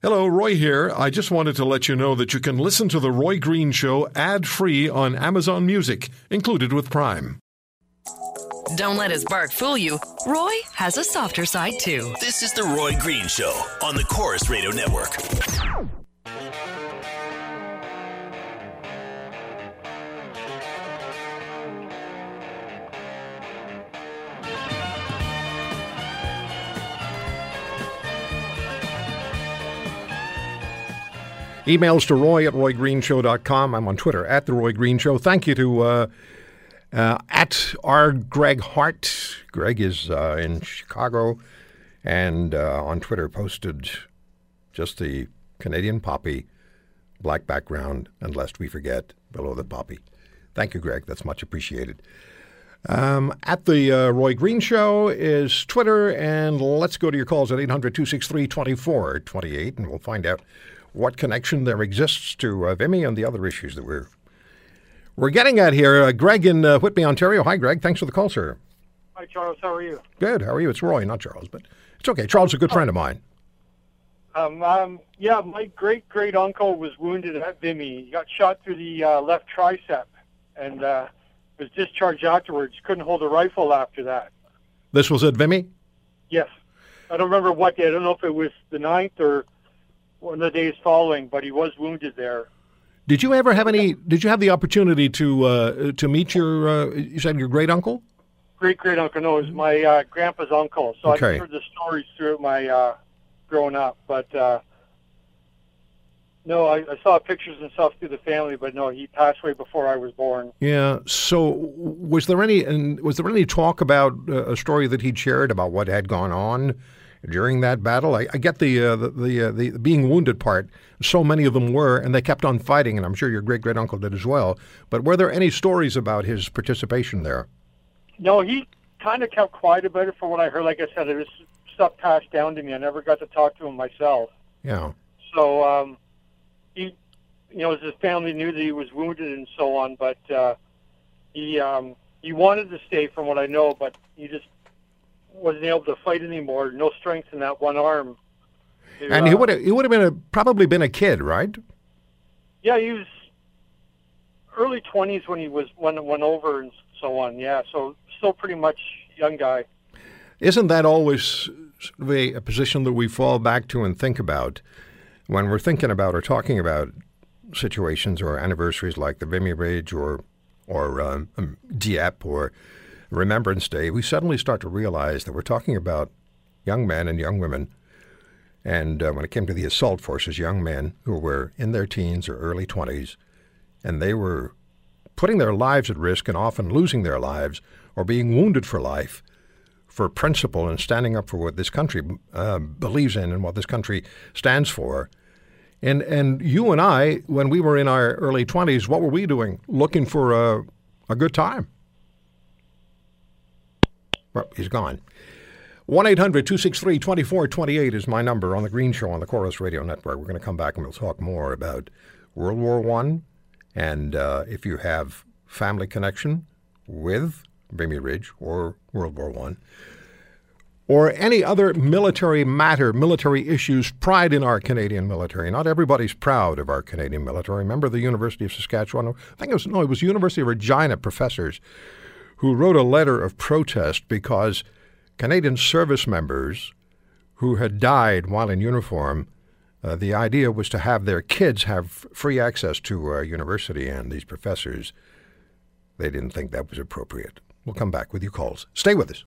Hello, Roy here. I just wanted to let you know that you can listen to The Roy Green Show ad free on Amazon Music, included with Prime. Don't let his bark fool you. Roy has a softer side too. This is The Roy Green Show on the Corus Radio Network. Emails to roy at roygreenshow.com. I'm on Twitter at The Roy Green Show. Thank you to uh, uh, at R. Greg Hart. Greg is uh, in Chicago and uh, on Twitter posted just the Canadian poppy, black background, and lest we forget, below the poppy. Thank you, Greg. That's much appreciated. Um, at the uh, Roy Green Show is Twitter, and let's go to your calls at 800 263 2428, and we'll find out what connection there exists to uh, Vimy and the other issues that we're we're getting at here. Uh, Greg in uh, Whitby, Ontario. Hi, Greg. Thanks for the call, sir. Hi, Charles. How are you? Good. How are you? It's Roy, not Charles, but it's okay. Charles is a good friend of mine. Um, um, yeah, my great great uncle was wounded at Vimy. He got shot through the uh, left tricep and uh, was discharged afterwards. Couldn't hold a rifle after that. This was at Vimy? Yes. I don't remember what day. I don't know if it was the ninth or one of the days following, but he was wounded there. Did you ever have any? Did you have the opportunity to uh, to meet your? Uh, you said your great uncle. Great great uncle. No, it was my uh, grandpa's uncle. So Okay. I've heard the stories throughout my uh, growing up, but uh, no, I, I saw pictures and stuff through the family. But no, he passed away before I was born. Yeah. So, was there any? And was there any talk about uh, a story that he shared about what had gone on during that battle? I, I get the uh, the the, uh, the being wounded part. So many of them were, and they kept on fighting. And I'm sure your great great uncle did as well. But were there any stories about his participation there? No, he kind of kept quiet about it. from what I heard, like I said, it was stuff passed down to me. I never got to talk to him myself. Yeah. So um, he, you know, his family knew that he was wounded and so on, but uh, he um, he wanted to stay, from what I know, but he just wasn't able to fight anymore. No strength in that one arm. to, And he uh, would have he would have been a, probably been a kid, right? Yeah, he was early twenties when he was when went over and so on. Yeah, so still pretty much young guy. Isn't that always sort of a, a position that we fall back to and think about when we're thinking about or talking about situations or anniversaries like the Vimy Ridge or or um, um, Dieppe or Remembrance Day? We suddenly start to realize that we're talking about young men and young women. And uh, when it came to the assault forces, young men who were in their teens or early 20s, and they were putting their lives at risk and often losing their lives or being wounded for life for principle and standing up for what this country uh, believes in and what this country stands for. And and you and I, when we were in our early twenties, what were we doing? Looking for a a good time. He's gone. 1 800 263 2428 is my number on the Green Show on the Corus Radio Network. We're going to come back and we'll talk more about World War One, and uh, if you have family connection with Vimy Ridge or World War One, or any other military matter, military issues, pride in our Canadian military. Not everybody's proud of our Canadian military. Remember the University of Saskatchewan? I think it was no, it was University of Regina professors who wrote a letter of protest because Canadian service members who had died while in uniform, uh, the idea was to have their kids have free access to uh, university, and these professors, they didn't think that was appropriate. We'll come back with your calls. Stay with us.